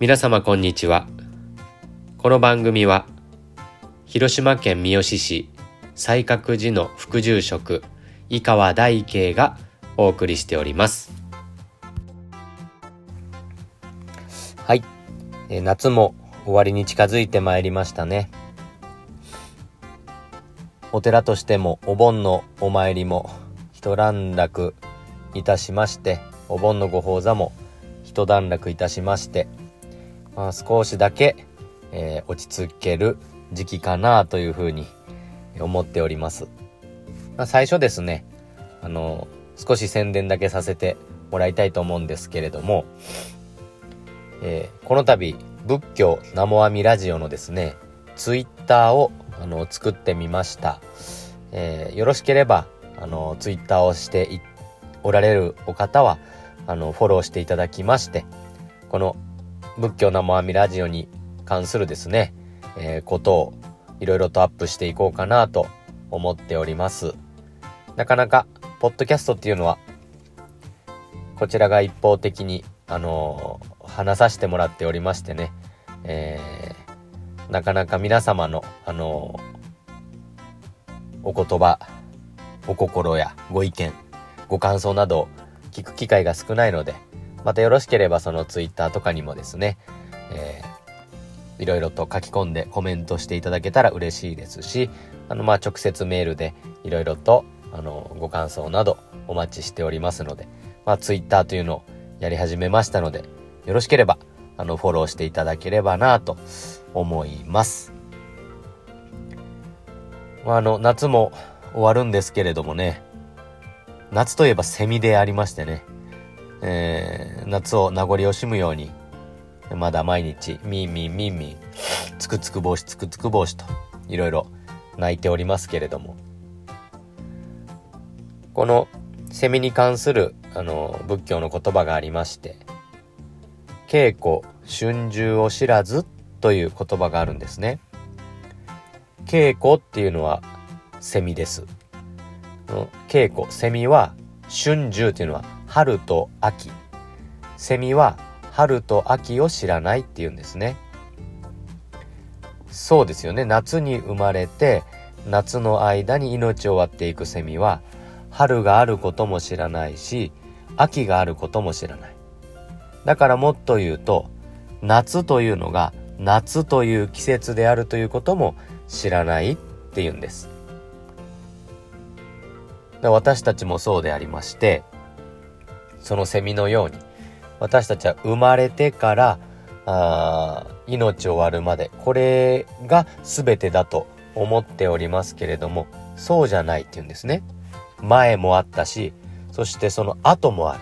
皆様こんにちは。この番組は広島県三次市西角寺の副住職井川大慶がお送りしております。はい、え夏も終わりに近づいてまいりましたね。お寺としてもお盆のお参りも一段落いたしましてお盆のご法座も一段落いたしましてまあ、少しだけ、えー落ち着ける時期かなというふうに思っております。まあ、最初ですね、あの少し宣伝だけさせてもらいたいと思うんですけれども、えーこの度仏教南無阿弥ラジオのですね、ツイッターをあの作ってみました。えーよろしければあのツイッターをしておられるお方はあのフォローしていただきまして、この仏教南無阿弥ラジオに関するですね、えーことをいろいろとアップしていこうかなと思っております。なかなか、ポッドキャストっていうのは、こちらが一方的に、あのー話させてもらっておりましてね、えーなかなか皆様の、あのーお言葉、お心やご意見、ご感想などを聞く機会が少ないので、またよろしければそのツイッターとかにもですね、えーいろいろと書き込んでコメントしていただけたら嬉しいですし、あの、まあ、直接メールでいろいろと、あの、ご感想などお待ちしておりますので、まあ、ツイッターというのをやり始めましたので、よろしければ、あの、フォローしていただければなと思います。まあ、あの、夏も終わるんですけれどもね、夏といえばセミでありましてね、えー夏を名残惜しむように、まだ毎日、ミンミンミンミン、つくつく帽子つくつく帽子と、いろいろ泣いておりますけれども、このセミに関する、あの、仏教の言葉がありまして、稽古春秋を知らずという言葉があるんですね。稽古っていうのはセミです。稽古、セミは春秋っていうのは春と秋。セミは春と秋を知らないっていうんですね。そうですよね。夏に生まれて、夏の間に命を割っていくセミは、春があることも知らないし、秋があることも知らない。だからもっと言うと、夏というのが夏という季節であるということも知らないっていうんです。私たちもそうでありまして、そのセミのように、私たちは生まれてから、あー命を終わるまで、これが全てだと思っておりますけれども、そうじゃないっていうんですね。前もあったし、そしてその後もある。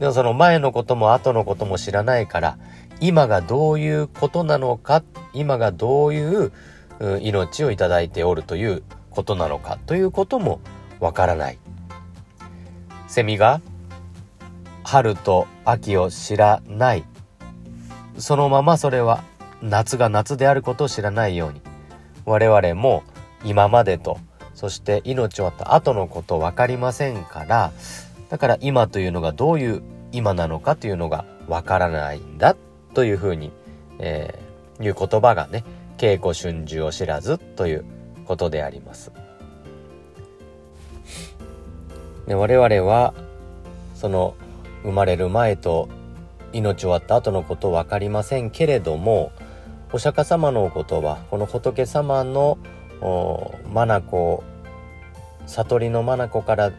でもその前のことも後のことも知らないから、今がどういうことなのか、今がどういう命をいただいておるということなのかということもわからない。セミが春と秋を知らない。そのままそれは夏が夏であることを知らないように。我々も今までと、そして命終わった後のこと分かりませんから、だから今というのがどういう今なのかというのがわからないんだというふうに、えーいう言葉がね、稽古春秋を知らずということであります。で我々はその生まれる前と命終わった後のこと分かりませんけれどもお釈迦様のお言葉この仏様の眼悟りの眼から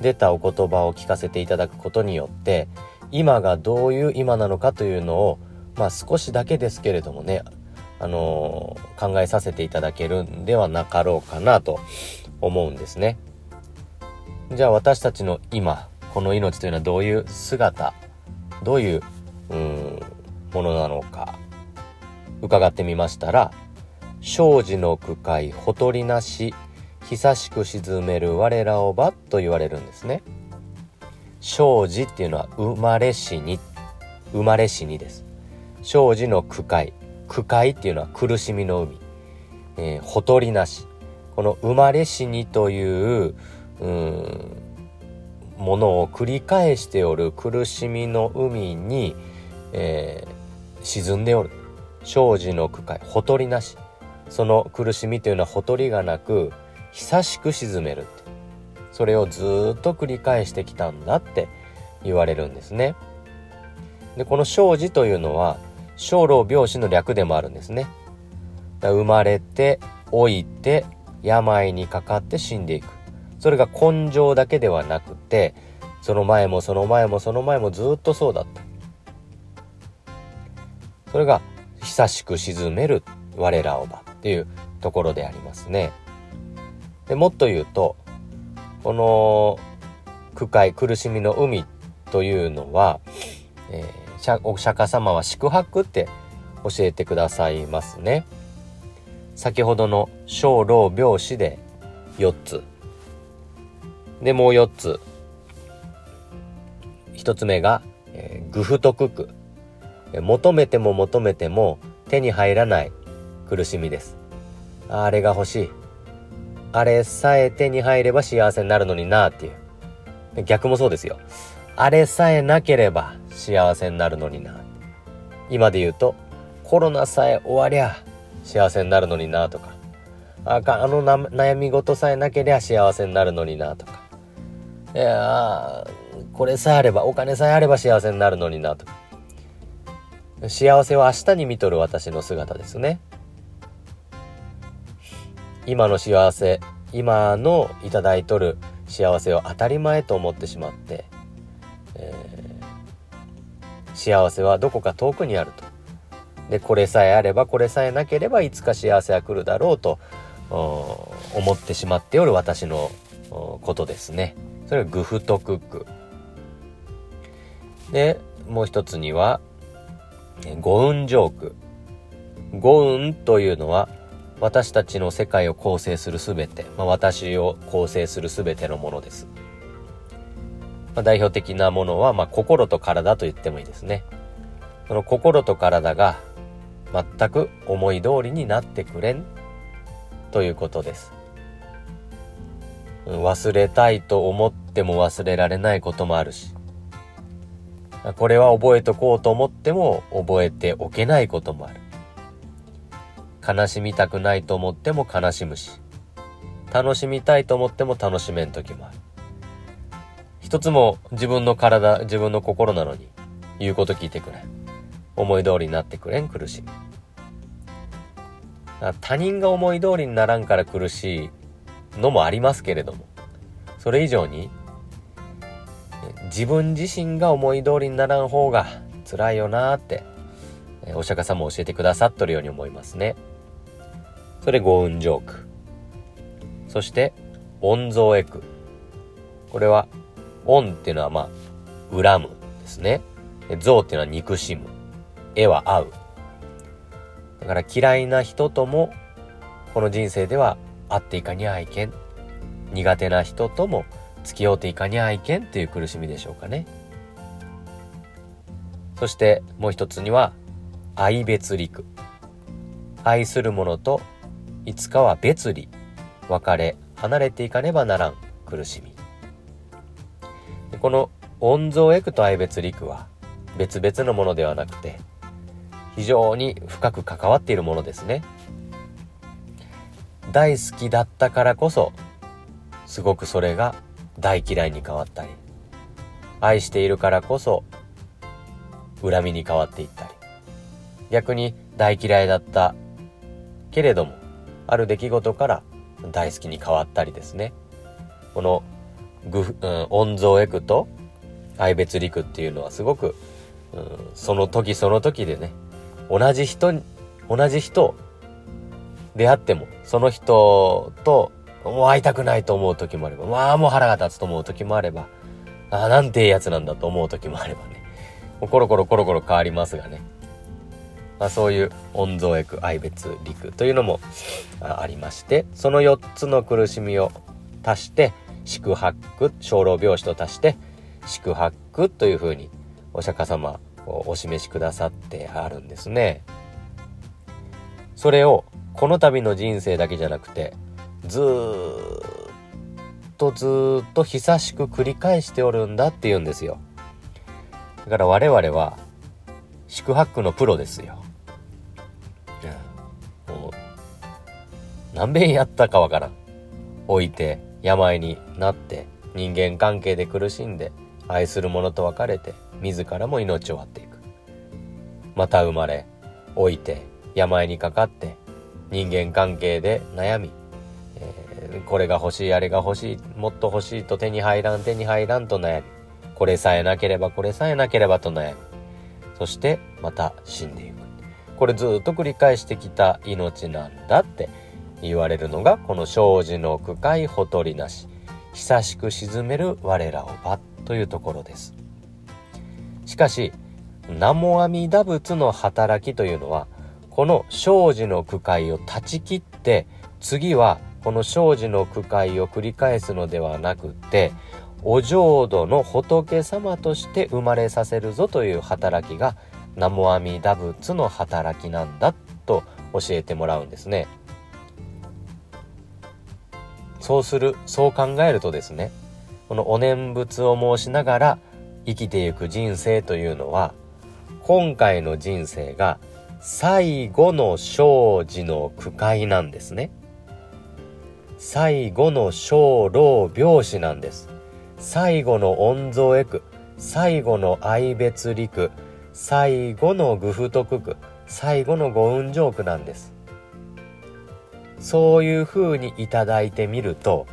出たお言葉を聞かせていただくことによって今がどういう今なのかというのをまあ少しだけですけれどもねあのー考えさせていただけるんではなかろうかなと思うんですね。じゃあ私たちの今この命というのはどういう姿どういううんものなのか伺ってみましたら「生死の区会ほとりなし久しく沈める我らをば」と言われるんですね。生死っていうのは生まれ死に生まれ死にです。生死の区会区会っていうのは苦しみの海、えー、ほとりなしこの生まれ死にといううんものを繰り返しておる苦しみの海に、えー沈んでおる。生じの苦海ほとりなし。その苦しみというのはほとりがなく久しく沈めるって。それをずっと繰り返してきたんだって言われるんですね。でこの生じというのは生老病死の略でもあるんですね。生まれて老いて病にかかって死んでいく。それが根性だけではなくてその前もその前もその前もずっとそうだったそれが久しく沈める我らをばっていうところでありますねでもっと言うとこの苦海苦しみの海というのは、えー、お釈迦様は宿泊って教えてくださいますね。先ほどの小老病死で4つ。で、もう4つ。1つ目が、えー、愚不徳苦。求めても求めても手に入らない苦しみです。あれが欲しい。あれさえ手に入れば幸せになるのになっていう。逆もそうですよ。あれさえなければ幸せになるのにな。今で言うと、コロナさえ終わりゃ幸せになるのになとか、あかあの悩み事さえなければ幸せになるのになとか、いやこれさえあれば、お金さえあれば幸せになるのになと。幸せは明日に見とる私の姿ですね。今の幸せ、今のいいとる幸せを当たり前と思ってしまって、えー、幸せはどこか遠くにあると。でこれさえあればこれさえなければいつか幸せは来るだろうと思ってしまっておる私のことですね。それがグフトクック。で、もう一つには、五運ジョーク。五運というのは私たちの世界を構成するすべて、まあ、私を構成するすべてのものです。まあ、代表的なものは、まあ、心と体と言ってもいいですね。その心と体が全く思い通りになってくれんということです。忘れたいと思っても忘れられないこともあるし、これは覚えとこうと思っても覚えておけないこともある。悲しみたくないと思っても悲しむし、楽しみたいと思っても楽しめん時もある。一つも自分の体、自分の心なのに言うこと聞いてくれん。思い通りになってくれん苦しみ。他人が思い通りにならんから苦しいのもありますけれども、それ以上に、自分自身が思い通りにならん方が辛いよなーって、お釈迦様も教えてくださっとるように思いますね。それ五運ジョーク。そして、音蔵エク。これは、音っていうのはまあ、恨むですね。像っていうのは憎しむ。絵は合う。だから嫌いな人とも、この人生では会っていかにゃいけん。苦手な人とも付き合うていかにゃいけんっていう苦しみでしょうかね。そしてもう一つには、愛別離愛する者といつかは別離、別れ、離れていかねばならん苦しみ。この音蔵エクと愛別陸は別々のものではなくて、非常に深く関わっているものですね。大好きだったからこそ、すごくそれが大嫌いに変わったり、愛しているからこそ、恨みに変わっていったり、逆に大嫌いだったけれども、ある出来事から大好きに変わったりですね。この、グフ、うん、音蔵エクと愛別陸っていうのはすごく、うん、その時その時でね、同じ人、同じ人出会っても、その人と、もう会いたくないと思う時もあれば、まあもう腹が立つと思う時もあれば、ああ、なんていいやつなんだと思う時もあればね。もうコロコロコロコロ変わりますがね。まあそういう音蔵役愛別陸というのもありまして、その4つの苦しみを足して、宿泊、小老病死と足して、宿泊というふうにお釈迦様お示しくださってあるんですね。それをこの度の人生だけじゃなくてずーっとずーっと久しく繰り返しておるんだって言うんですよ。だから我々は宿泊のプロですよ。もう、何べんやったかわからん。置いて、病になって、人間関係で苦しんで、愛する者と別れて、自らも命を割っていく。また生まれ、老いて、病にかかって、人間関係で悩み、えー、これが欲しい、あれが欲しい、もっと欲しいと手に入らん、手に入らんと悩み、これさえなければ、これさえなければと悩み、そしてまた死んでいく。これずっと繰り返してきた命なんだって言われるのが、この生じの区会ほとりなし、久しく沈める我らをばというところです。しかし、南無阿弥陀仏の働きというのは、この生じの区会を断ち切って次はこの生じの区会を繰り返すのではなくてお浄土の仏様として生まれさせるぞという働きが南無阿弥陀仏の働きなんだと教えてもらうんですね。そうするそう考えるとですねこのお念仏を申しながら生きていく人生というのは今回の人生が最後の生児の区会なんですね。最後の小老病死なんです。最後の御蔵へ句、最後の愛別陸、最後の愚不徳句、最後の五運上句なんです。そういう風にいただいてみると、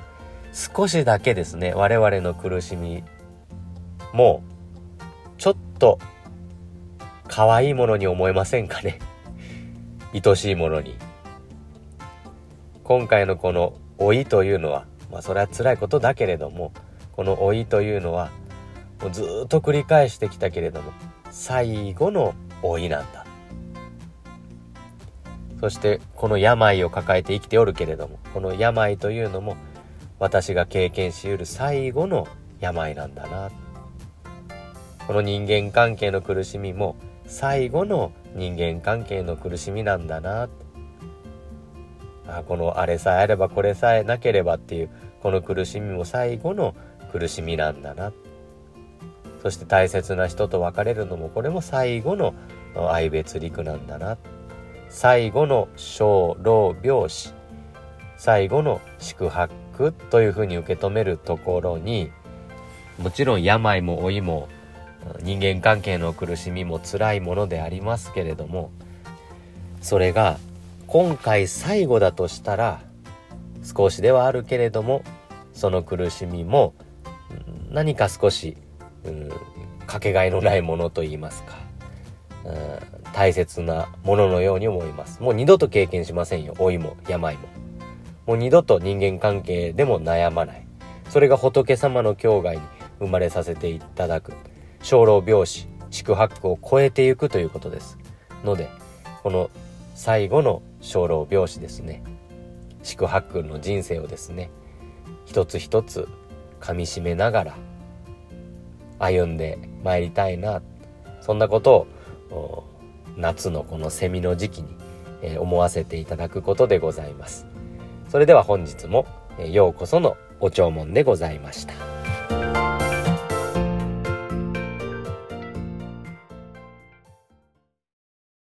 少しだけですね、我々の苦しみも、ちょっと可愛いものに思えませんかね？愛しいものに。今回のこの老いというのは、まあそれは辛いことだけれども、この老いというのは、もうずっと繰り返してきたけれども、最後の老いなんだ。そしてこの病を抱えて生きておるけれども、この病というのも私が経験しうる最後の病なんだな。この人間関係の苦しみも最後の人間関係の苦しみなんだな。あこのあれさえあればこれさえなければっていうこの苦しみも最後の苦しみなんだな。そして大切な人と別れるのもこれも最後の愛別陸なんだな。最後の小老病死。最後の宿泊というふうに受け止めるところにもちろん病も老いも人間関係の苦しみも辛いものでありますけれどもそれが今回最後だとしたら少しではあるけれどもその苦しみも何か少し、うん、かけがえのないものと言いますか、うん、大切なもののように思います。もう二度と経験しませんよ。老いも病も。もう二度と人間関係でも悩まない。それが仏様の境外に生まれさせていただく。生老病死宿泊を超えていくということです。のでこの最後の生老病死ですね。宿泊の人生をですね一つ一つ噛みしめながら歩んでまいりたいなそんなことを夏のこのセミの時期に、え思わせていただくことでございます。それでは本日も、えようこそのお弔問でございました。